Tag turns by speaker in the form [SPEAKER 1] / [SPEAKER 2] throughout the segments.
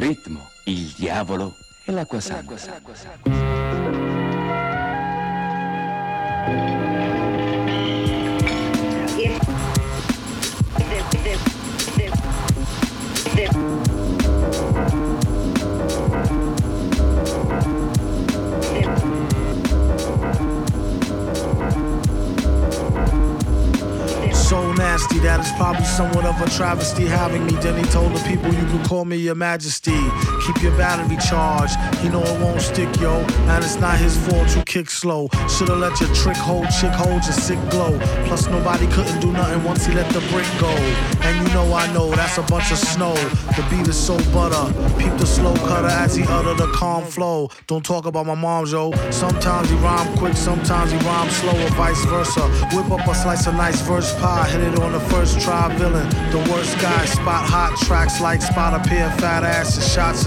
[SPEAKER 1] ritmo, il diavolo e l'acqua santa.
[SPEAKER 2] So that it's probably somewhat of a travesty having me. Then he told the people you can call me your majesty. Keep your battery charged. He know it won't stick, yo. And it's not his fault you kick slow. Should've let your trick hold, chick hold your sick glow. Plus nobody couldn't do nothing once he let the brick go. And you know I know that's a bunch of snow. The beat is so butter. Peep the slow cutter as he utter the calm flow. Don't talk about my mom, yo. Sometimes he rhyme quick, sometimes he rhyme slow, or vice versa. Whip up a slice of nice verse pie. Hit it on the first try, villain. The worst guy. Spot hot tracks like spot a pair of fat asses. Shots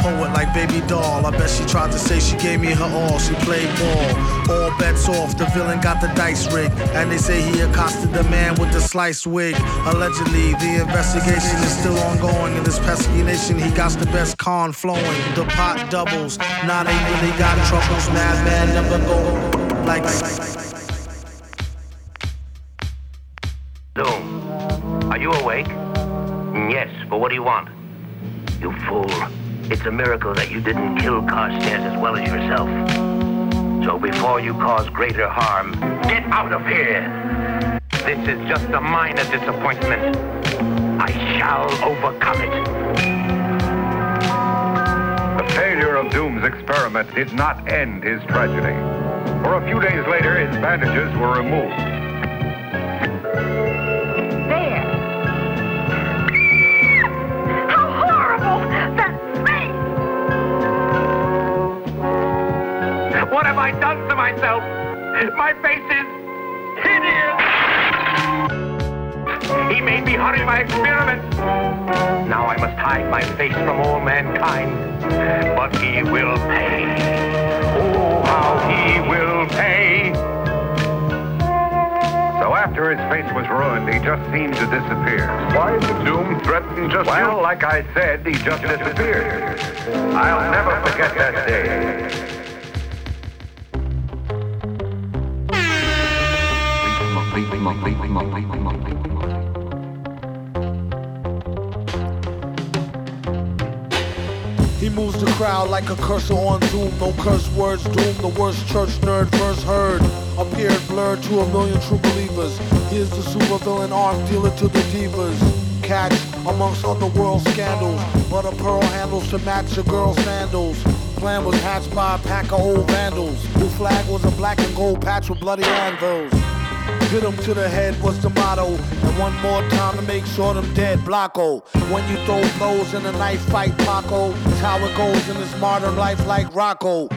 [SPEAKER 2] Poet, like baby doll. I bet she tried to say she gave me her all. She played ball. All bets off. The villain got the dice rigged. And they say he accosted the man with the slice wig. Allegedly, the investigation is still ongoing. In this pesky nation, he got the best con flowing. The pot doubles. Not ain't really got troubles. Madman never go like.
[SPEAKER 3] Doom, are you awake? Yes, but what do you want? You fool. It's a miracle that you didn't kill Carstairs as well as yourself. So before you cause greater harm, get out of here! This is just a minor disappointment. I shall overcome it.
[SPEAKER 4] The failure of Doom's experiment did not end his tragedy. For a few days later, his bandages were removed.
[SPEAKER 3] I done to myself? My face is hideous! He made me hurry my experiment. Now I must hide my face from all mankind. But he will pay. Oh, how he will pay!
[SPEAKER 4] So after his face was ruined, he just seemed to disappear. Why did Doom threaten just Well, like I said, he just disappeared. I'll never forget that day.
[SPEAKER 2] He moves the crowd like a cursor on Zoom. No curse words, doom. The worst church nerd verse heard. Appeared blurred to a million true believers. He is the supervillain arm dealer to the divas. Catch amongst underworld scandals. But a pearl handles to match a girl's sandals. Plan was hatched by a pack of old vandals. Blue flag was a black and gold patch with bloody anvils. Hit 'em to the head was the motto. And one more time to make sure them dead. Blocko. When you throw blows in a knife fight, Paco. It's how it goes in this modern life like Rocco.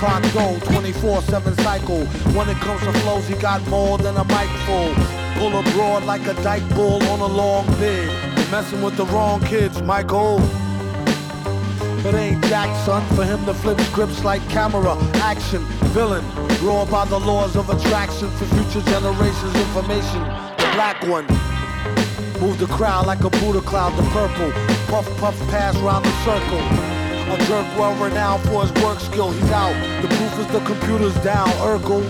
[SPEAKER 2] Clock go, 24-7 cycle. When it comes to flows, he got more than a mic full. Pull abroad like a dyke bull on a long bid. Messing with the wrong kids, Michael. It ain't Jack, son, for him to flip grips like camera, action, villain. Raw by the laws of attraction for future generations' information. The black one. Move the crowd like a Buddha cloud, the purple. Puff, puff, pass round the circle. A jerk well renowned for his work skill, he's out. The proof is the computer's down, Urkel.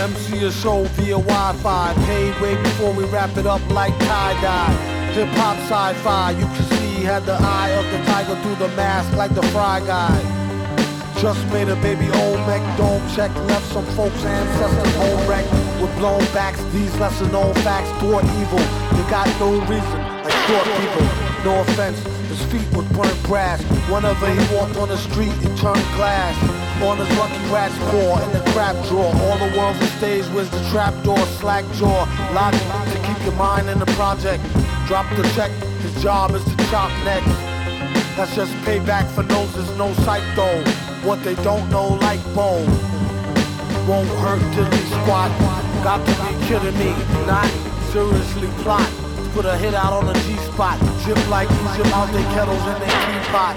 [SPEAKER 2] MC a show via Wi-Fi. Paid way before we wrap it up like tie-dye. Hip hop sci-fi, you can see he had the eye of the tiger through the mask like the fry guy. Just made a baby Olmec dome check, left some folks' ancestors home wreck with blown backs. These lesser known facts toward evil. They got no reason, like short people. No offense, his feet would burn brass. Whenever he walked on the street, it turned glass. On his lucky rat's paw in the crap drawer. All the world's a stage with the trap door, slack jaw. Logic to keep your mind in the project. Drop the check, job is to chop next. That's just payback for noses, no sight though. What they don't know, like bone. Won't hurt till we squat. Got to be kidding me, not seriously plot. Put a hit out on the G-spot. Drip like Egypt out their kettles in their teapot.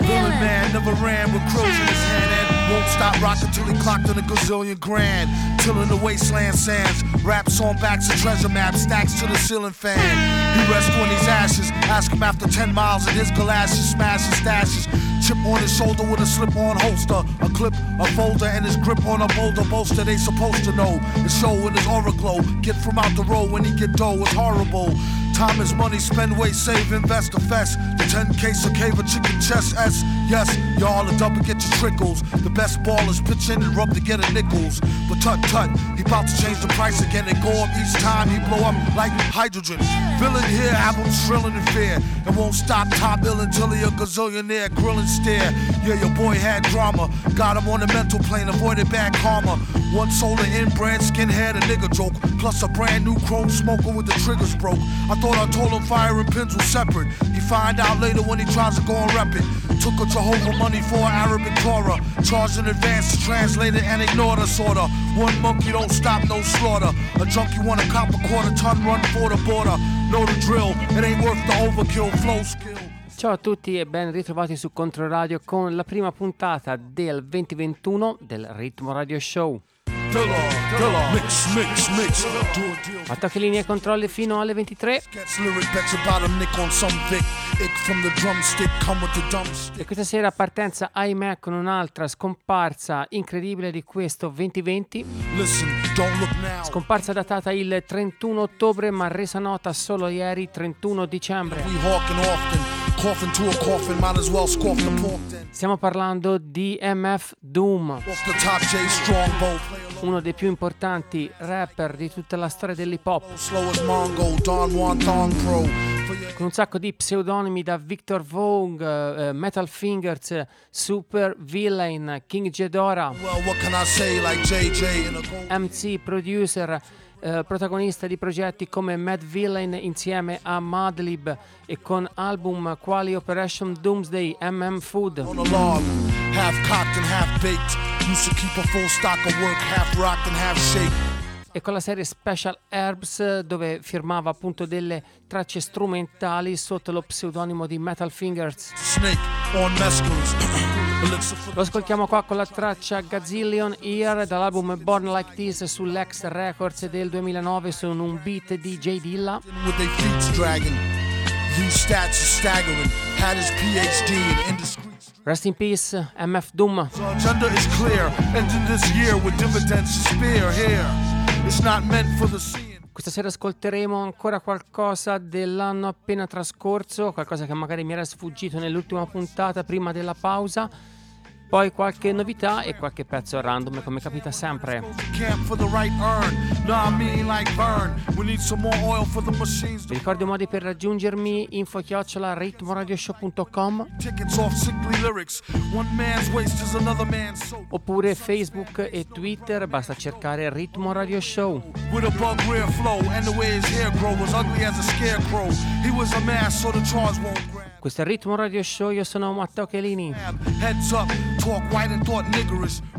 [SPEAKER 2] Villain man never ran with crows in his hand and won't stop rocking till he clocked in a gazillion grand. Tilling the wasteland sands, raps on backs of treasure maps, stacks to the ceiling fan. He rests on his ashes, ask him after 10 miles and his galoshes, smashes stashes. Chip on his shoulder with a slip on holster, a clip, a folder, and his grip on a boulder bolster. They supposed to know. His show in his aura glow. Get from out the road when he get dough. It's horrible. Time is money, spend, wait, save, invest, fest. The 10 case of cave, a chicken chest, S. Yes, y'all are double get your trickles. The best ballers pitch in and rub to get a nickels. But tut tut, he about to change the price again and go up each time he blow up like hydrogen. Villain here, have him shrilling in fear. And won't stop top ill until he a gazillionaire, grilling stare. Yeah, your boy had drama. Got him on the mental plane, avoided bad karma. One solar in inbred skinhead, a nigga joke. Plus a brand new chrome smoker with the triggers broke. I thought I told him fire and pins were separate. He find out later when he tries to go and rep it. Took a Jehovah money for Arabic Torah. Charged in advance to translate it and ignore the sorta. One monkey don't stop, no slaughter. A junkie want a cop a quarter ton run for the border. Know the drill, it ain't worth the overkill. Flow skill.
[SPEAKER 5] Ciao a tutti e ben ritrovati su Controradio con la prima puntata del 2021 del Ritmo Radio Show. Attacchi linee e controlli fino alle 23
[SPEAKER 2] Gets lyric bets about a nick on some Vic. Ick from the drumstick, come with the dump stick.
[SPEAKER 5] e questa sera partenza ahimè con un'altra scomparsa incredibile di questo 2020
[SPEAKER 2] Listen, don't look now.
[SPEAKER 5] scomparsa datata il 31 ottobre ma resa nota solo ieri 31 dicembre stiamo parlando di MF Doom Uno dei più importanti rapper di tutta la storia dell'hip hop con un sacco di pseudonimi da Victor Vogue, eh, Metal Fingers, Super Villain, King Jedora. MC, producer, eh, protagonista di progetti come Mad Villain insieme a Madlib e con album quali Operation Doomsday, MM Food.
[SPEAKER 2] half cocked and half baked. Used to keep a full stock of work, half rocked and half shaped.
[SPEAKER 5] E con la serie Special Herbs dove firmava appunto delle tracce strumentali sotto lo pseudonimo di Metal Fingers. Lo ascoltiamo qua con la traccia Gazillion Year dall'album Born Like This sull'X Records del 2009 con un beat di J. Dilla. Rest in peace, MF Doom. Questa sera ascolteremo ancora qualcosa dell'anno appena trascorso, qualcosa che magari mi era sfuggito nell'ultima puntata prima della pausa. Poi qualche novità e qualche pezzo random come capita sempre. Vi ricordo i modi per raggiungermi info chiocciola ritmoradioshow.com oppure Facebook e Twitter, basta cercare Ritmo Radio Show.
[SPEAKER 2] Flow. As a scarecrow.
[SPEAKER 5] Questo è il Ritmo Radio Show, io sono Matteo Chelini.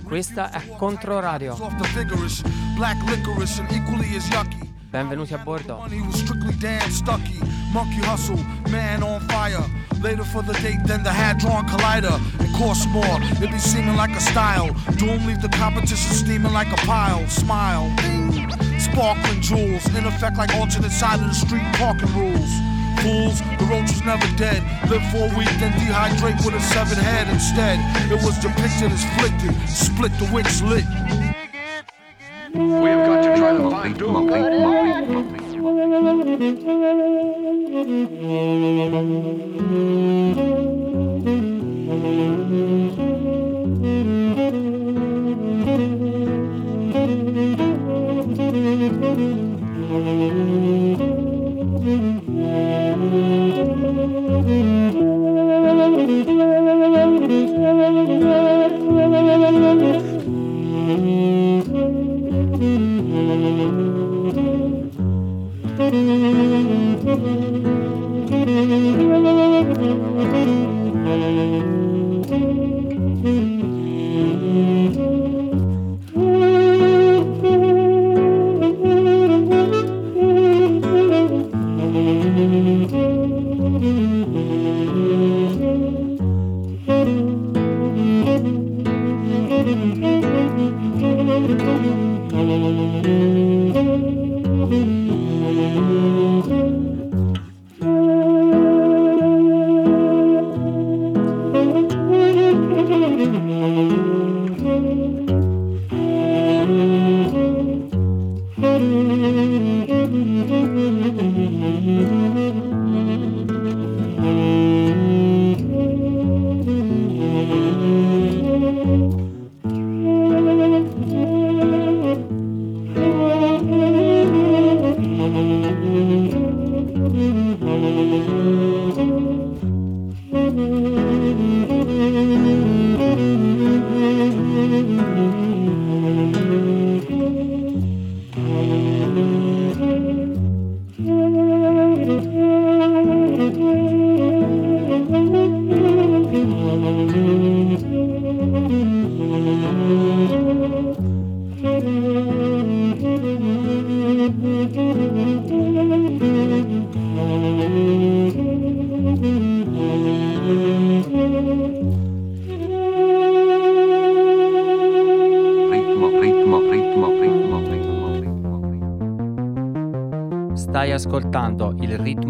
[SPEAKER 5] Questa è
[SPEAKER 2] Contro Controradio.
[SPEAKER 5] Benvenuti a bordo.
[SPEAKER 2] Monkey hustle, man on fire. Later for the date than the Hadron Collider. And course more, it be seeming like a style. Doom leave the competition steaming like a pile. Smile, sparkling jewels. In effect, like alternate side of the street parking rules. Fools, the roach was never dead. Live for a week, then dehydrate with a severed head instead. It was depicted as flicked, split the wicks lit.
[SPEAKER 4] We have got to try to find Doom.
[SPEAKER 6] Thank you.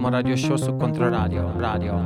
[SPEAKER 5] Radio Show su Controradio. Radio,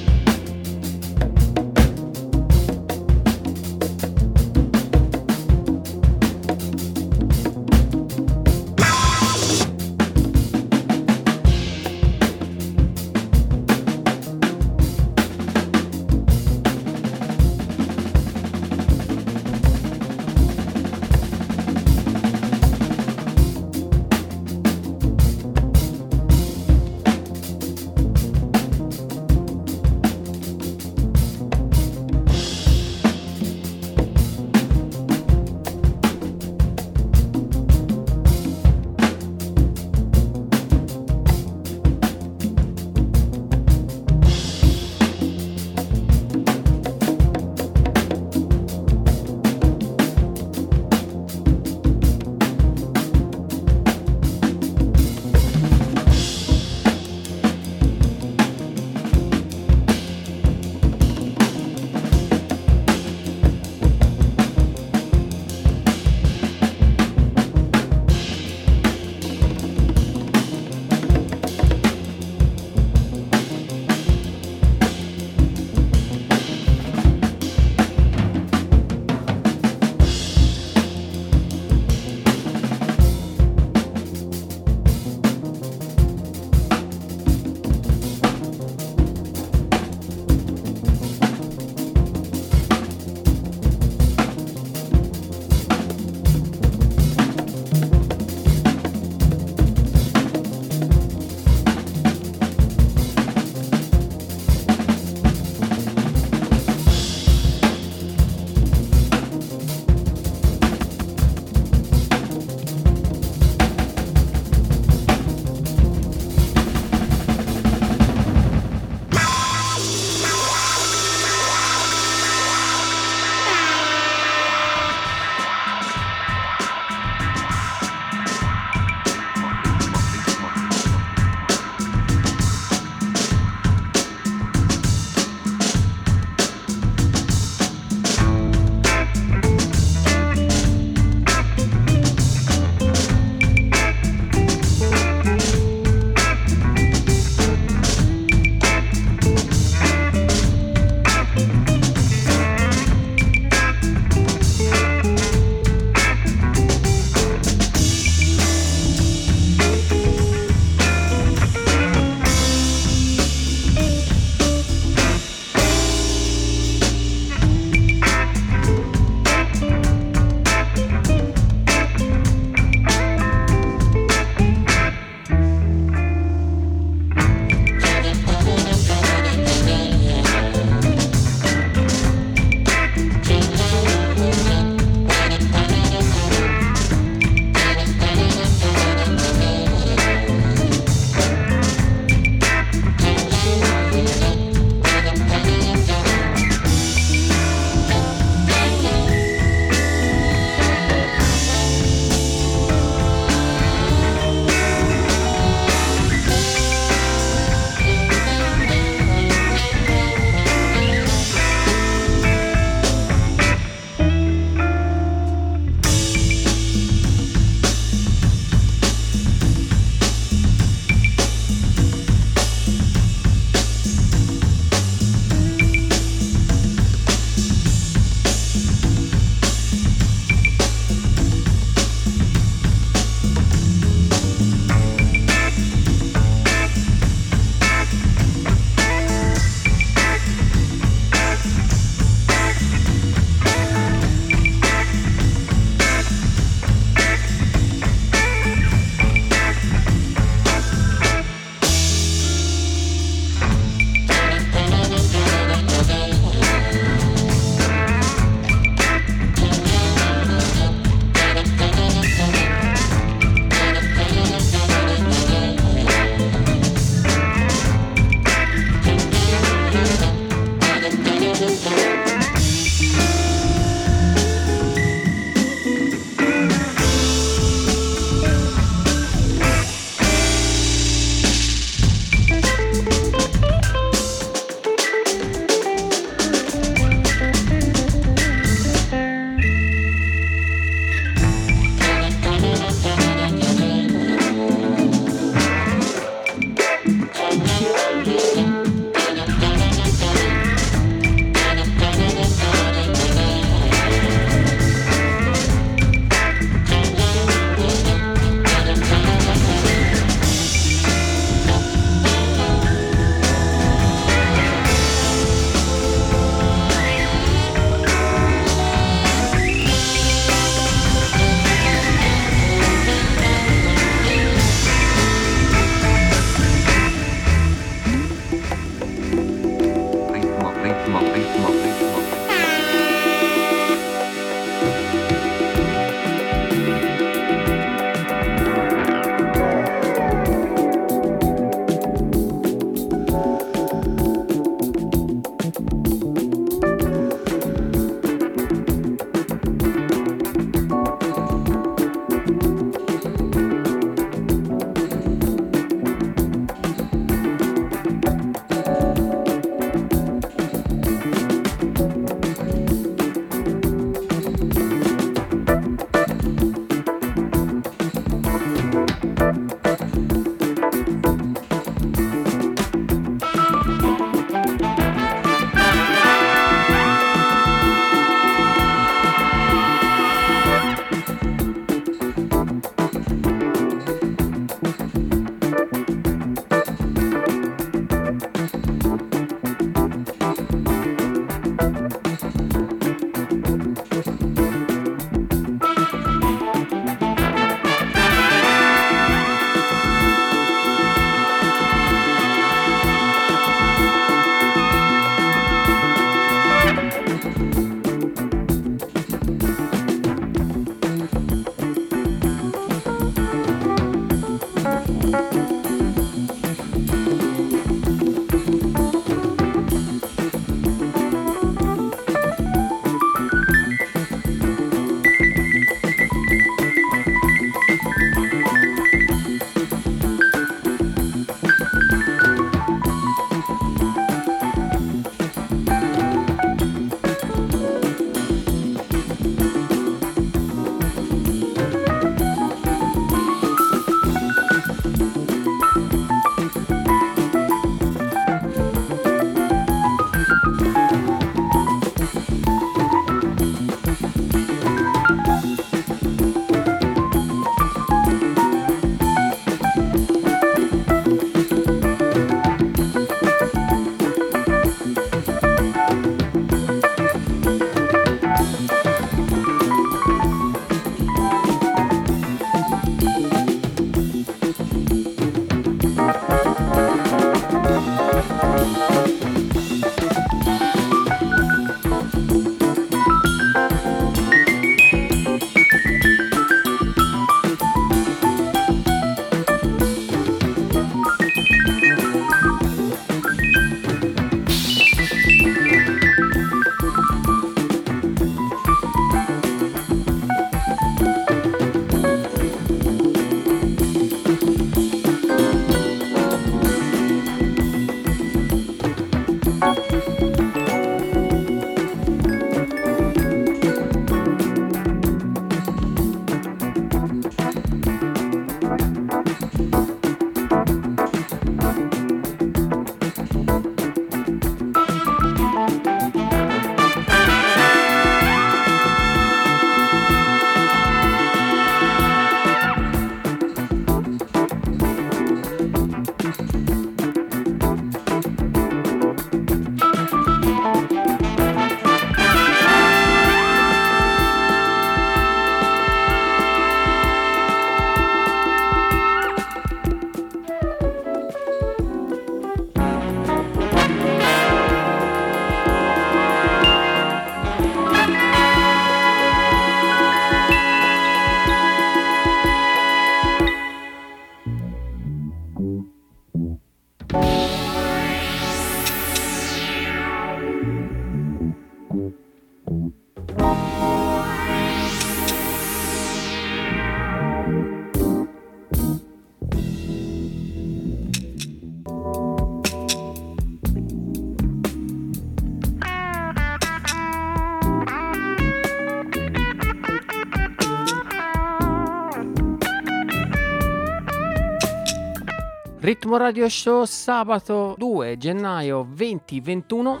[SPEAKER 5] Ritmo Radio Show sabato 2 gennaio 2021.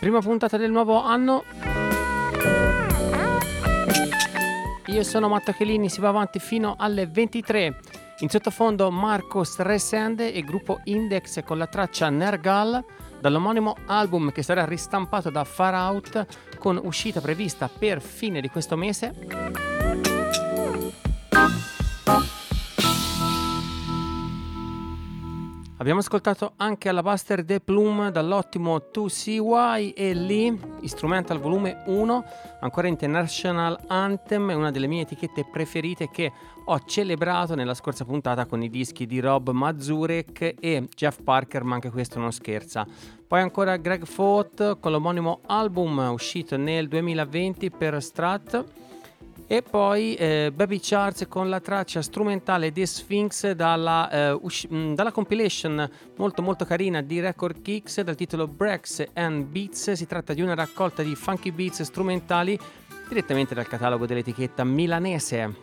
[SPEAKER 5] Prima puntata del nuovo anno. Io sono Matteo Chelini, si va avanti fino alle 23. In sottofondo Marcos Resende e gruppo Index con la traccia Nergal dall'omonimo album che sarà ristampato da Far Out con uscita prevista per fine di questo mese. Abbiamo ascoltato anche Alabaster De Plume dall'ottimo 2CY e lì, Instrumental volume 1, ancora International Anthem, una delle mie etichette preferite che ho celebrato nella scorsa puntata con i dischi di Rob Mazurek e Jeff Parker, ma anche questo non scherza. Poi ancora Greg Foth con l'omonimo album uscito nel 2020 per Strat e poi eh, Baby Charles con la traccia strumentale The Sphinx dalla, eh, usci- mh, dalla, compilation molto molto carina di Record Kicks dal titolo Breaks and Beats. Si tratta di una raccolta di funky beats strumentali direttamente dal catalogo dell'etichetta milanese.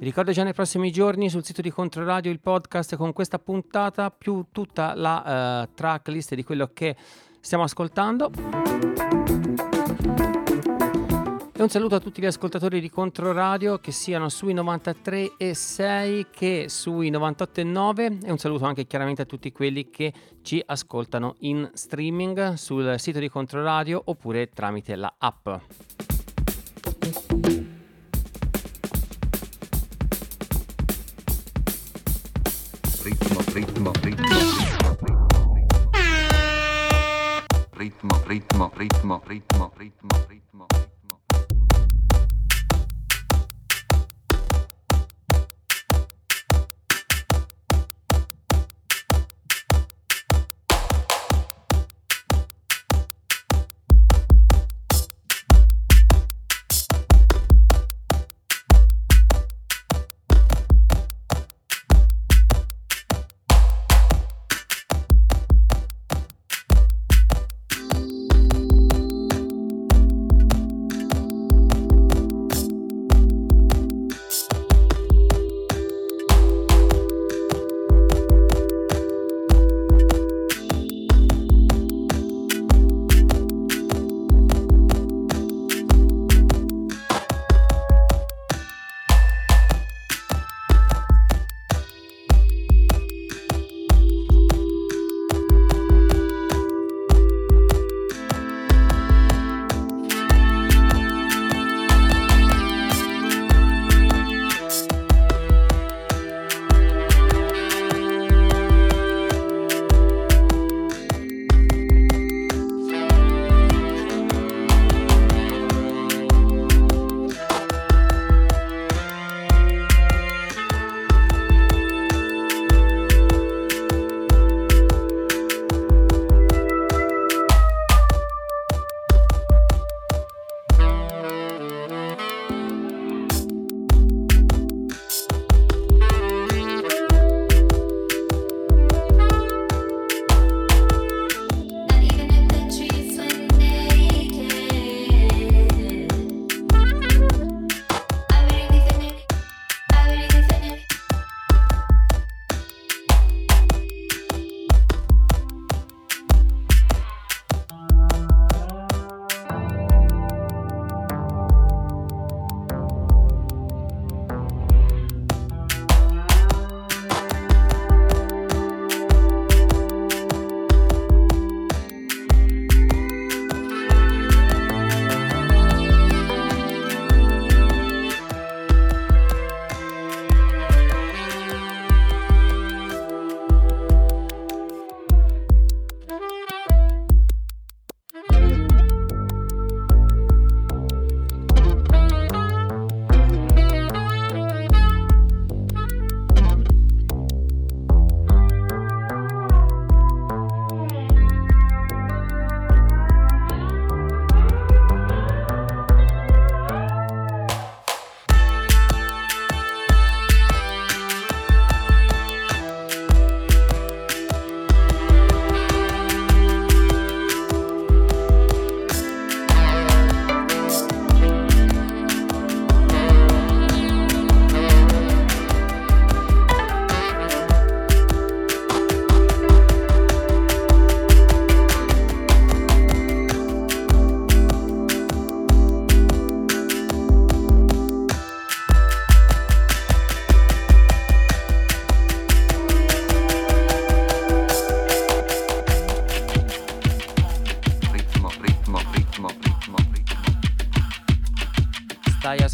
[SPEAKER 5] Vi ricordo già nei prossimi giorni sul sito di Controradio il podcast con questa puntata più tutta la uh, tracklist di quello che stiamo ascoltando. E un saluto a tutti gli ascoltatori di Controradio che siano sui 93 e 6 che sui 98 e 9 e un saluto anche chiaramente a tutti quelli che ci ascoltano in streaming sul sito di Controradio oppure tramite la app.
[SPEAKER 6] Ritmo, ritmo, ritmo. ritmo, ritmo, ritmo, ritmo, ritmo, ritmo.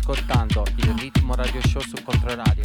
[SPEAKER 5] Ascoltando il ritmo radio show su Controradio.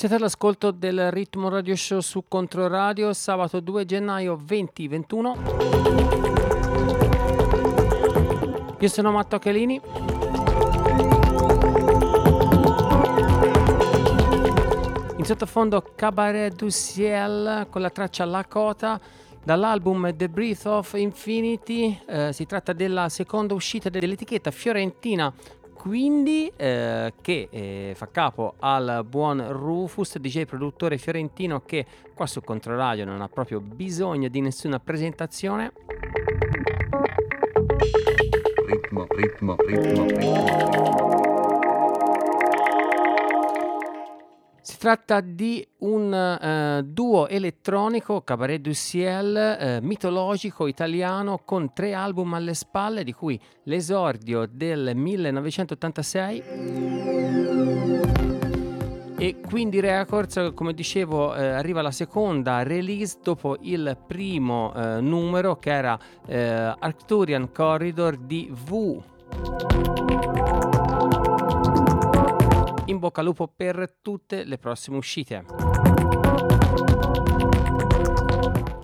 [SPEAKER 5] Siete all'ascolto del Ritmo Radio Show su Controradio, sabato 2 gennaio 2021. Io sono Matto Chelini. In sottofondo Cabaret du Ciel con la traccia Lakota dall'album The Breath of Infinity. Eh, si tratta della seconda uscita dell'etichetta fiorentina quindi eh, che eh, fa capo al buon Rufus, DJ produttore fiorentino che qua su Controradio non ha proprio bisogno di nessuna presentazione.
[SPEAKER 6] ritmo, ritmo, ritmo, ritmo.
[SPEAKER 5] Si tratta di un eh, duo elettronico, Cabaret du Ciel, eh, mitologico italiano con tre album alle spalle, di cui l'esordio del 1986 e quindi Records, come dicevo, eh, arriva la seconda release dopo il primo eh, numero che era eh, Arcturian Corridor di V. Bocca al lupo per tutte le prossime uscite.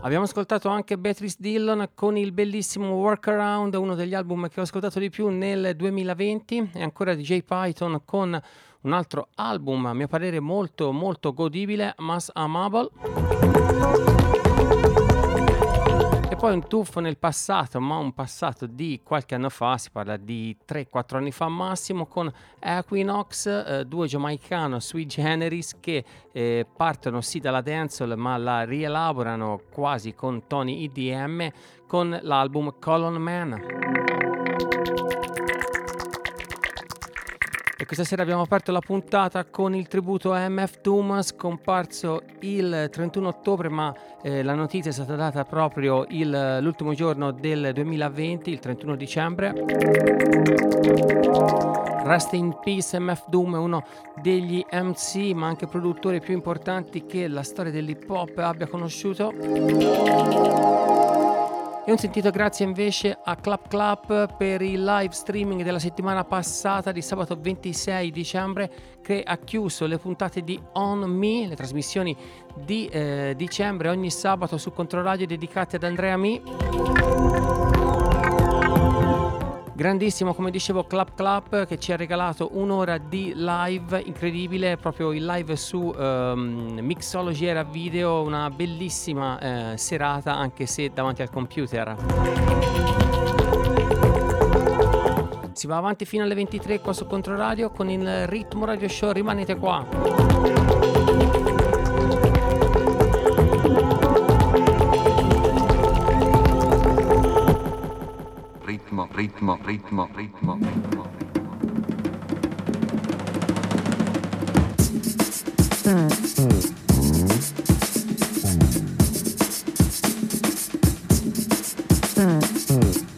[SPEAKER 5] Abbiamo ascoltato anche Beatrice Dillon con il bellissimo Workaround, uno degli album che ho ascoltato di più nel 2020 e ancora DJ Python con un altro album a mio parere molto molto godibile, Mass Amable. E poi un tuffo nel passato, ma un passato di qualche anno fa, si parla di 3-4 anni fa massimo, con Equinox, eh, duo giamaicano sui generis che eh, partono sì dalla dancehall ma la rielaborano quasi con toni IDM con l'album Colon Man. E questa sera abbiamo aperto la puntata con il tributo a MF Doom scomparso il 31 ottobre, ma eh, la notizia è stata data proprio il- l'ultimo giorno del 2020, il 31 dicembre. Rest in Peace MF Doom è uno degli MC, ma anche produttori più importanti che la storia dell'hip hop abbia conosciuto. E un sentito grazie invece a Clap Clap per il live streaming della settimana passata di sabato 26 dicembre che ha chiuso le puntate di On Me, le trasmissioni di eh, dicembre ogni sabato su Controradio dedicate ad Andrea Mi. Grandissimo, come dicevo, Clap Clap che ci ha regalato un'ora di live incredibile, proprio il live su ehm, Mixology era video, una bellissima eh, serata anche se davanti al computer. Si va avanti fino alle 23 qua su Controradio con il ritmo radio show, rimanete qua.
[SPEAKER 6] ritmo, ritmo, ritmo, ritmo.
[SPEAKER 5] Mm-hmm.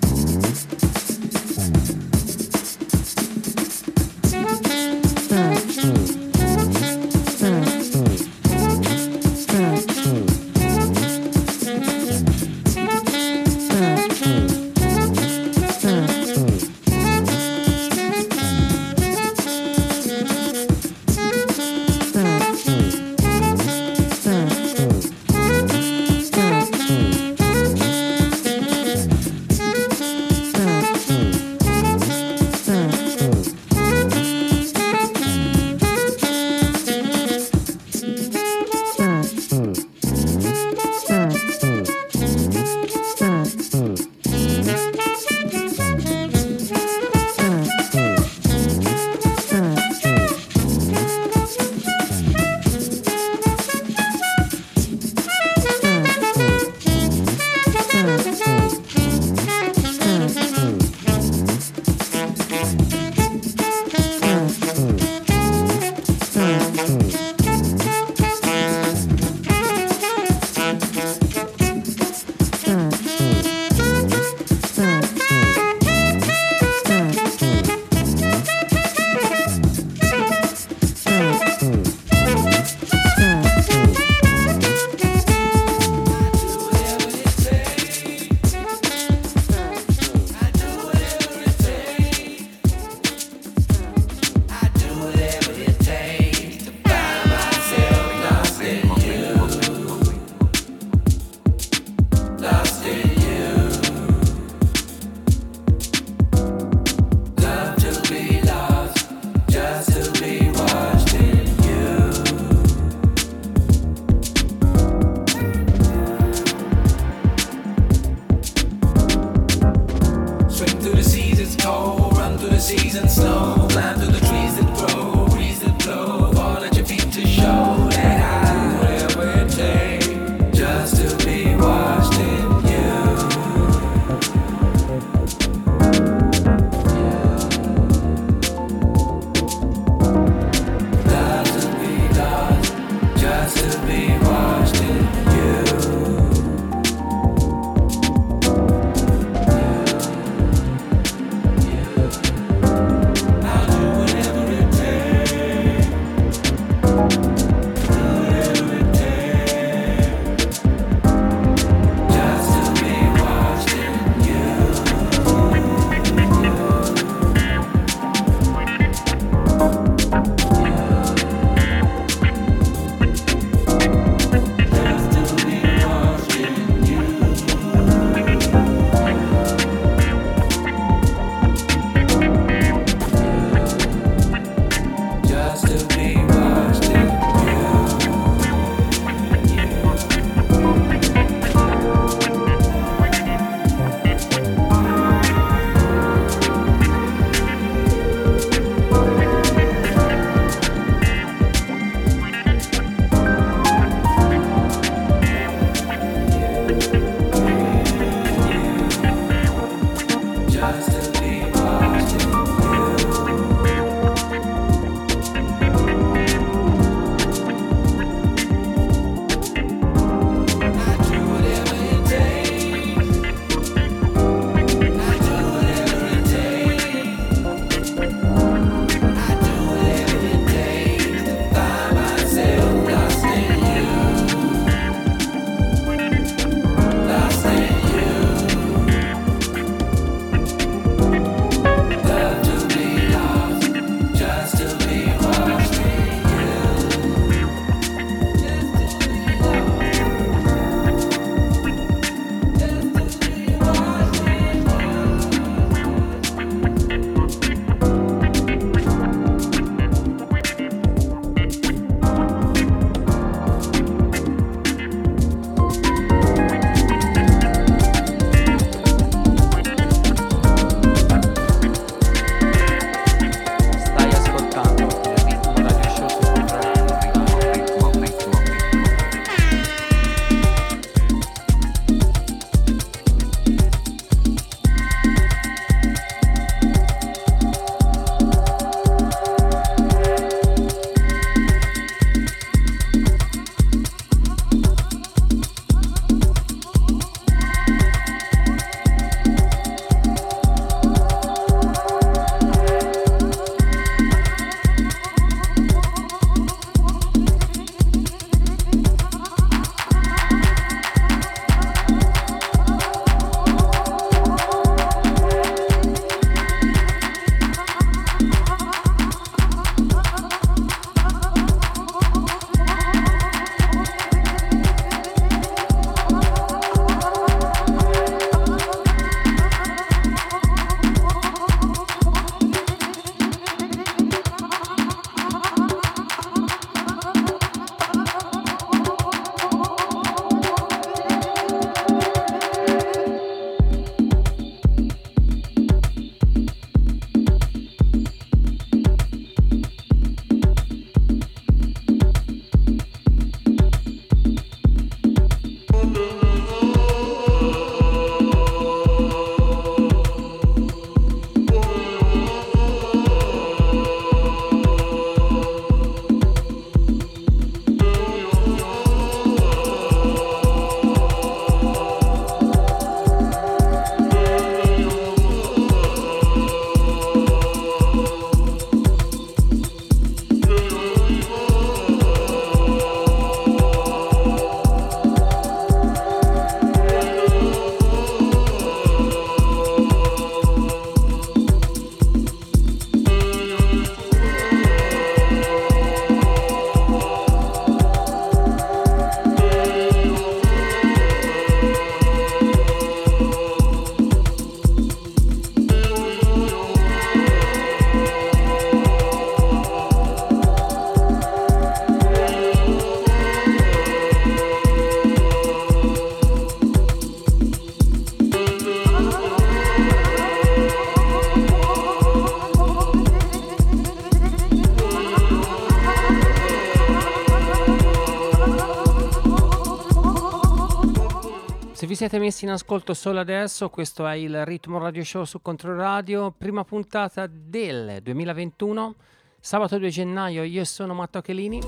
[SPEAKER 5] Siete messi in ascolto solo adesso, questo è il Ritmo Radio Show su Controradio, prima puntata del 2021, sabato 2 gennaio, io sono Matteo Chelini.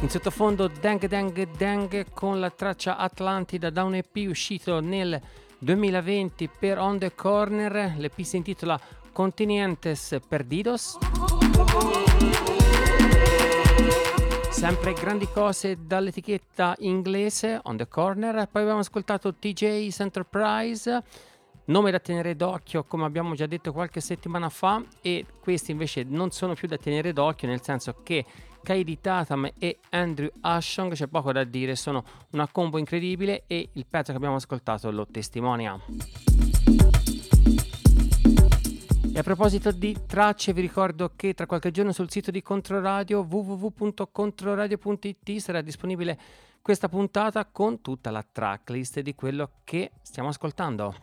[SPEAKER 5] In sottofondo Dang Dang Dang con la traccia Atlantida da un EP uscito nel 2020 per On The Corner, l'EP si intitola Continentes Perdidos. Sempre grandi cose dall'etichetta inglese On The Corner, poi abbiamo ascoltato TJ's Enterprise, nome da tenere d'occhio come abbiamo già detto qualche settimana fa e questi invece non sono più da tenere d'occhio nel senso che Kaidi Tatam e Andrew Ashong, c'è poco da dire, sono una combo incredibile e il pezzo che abbiamo ascoltato lo testimonia. A proposito di tracce, vi ricordo che tra qualche giorno sul sito di Controradio www.controradio.it sarà disponibile questa puntata con tutta la tracklist di quello che stiamo ascoltando.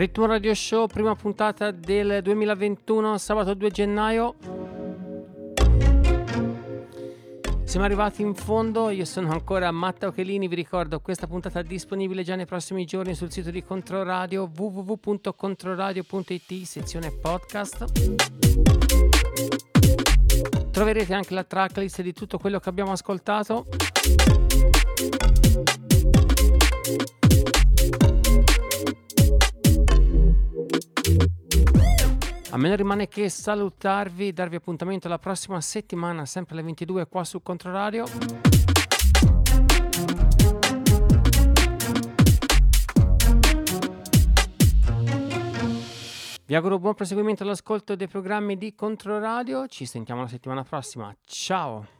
[SPEAKER 5] Ritmo Radio Show, prima puntata del 2021, sabato 2 gennaio. Siamo arrivati in fondo, io sono ancora Matteo Chelini, vi ricordo questa puntata è disponibile già nei prossimi giorni sul sito di Controradio www.controradio.it, sezione podcast. Troverete anche la tracklist di tutto quello che abbiamo ascoltato. Me non rimane che salutarvi, darvi appuntamento la prossima settimana, sempre alle 22 qua su Controradio. Vi auguro buon proseguimento all'ascolto dei programmi di Controradio. Ci sentiamo la settimana prossima. Ciao!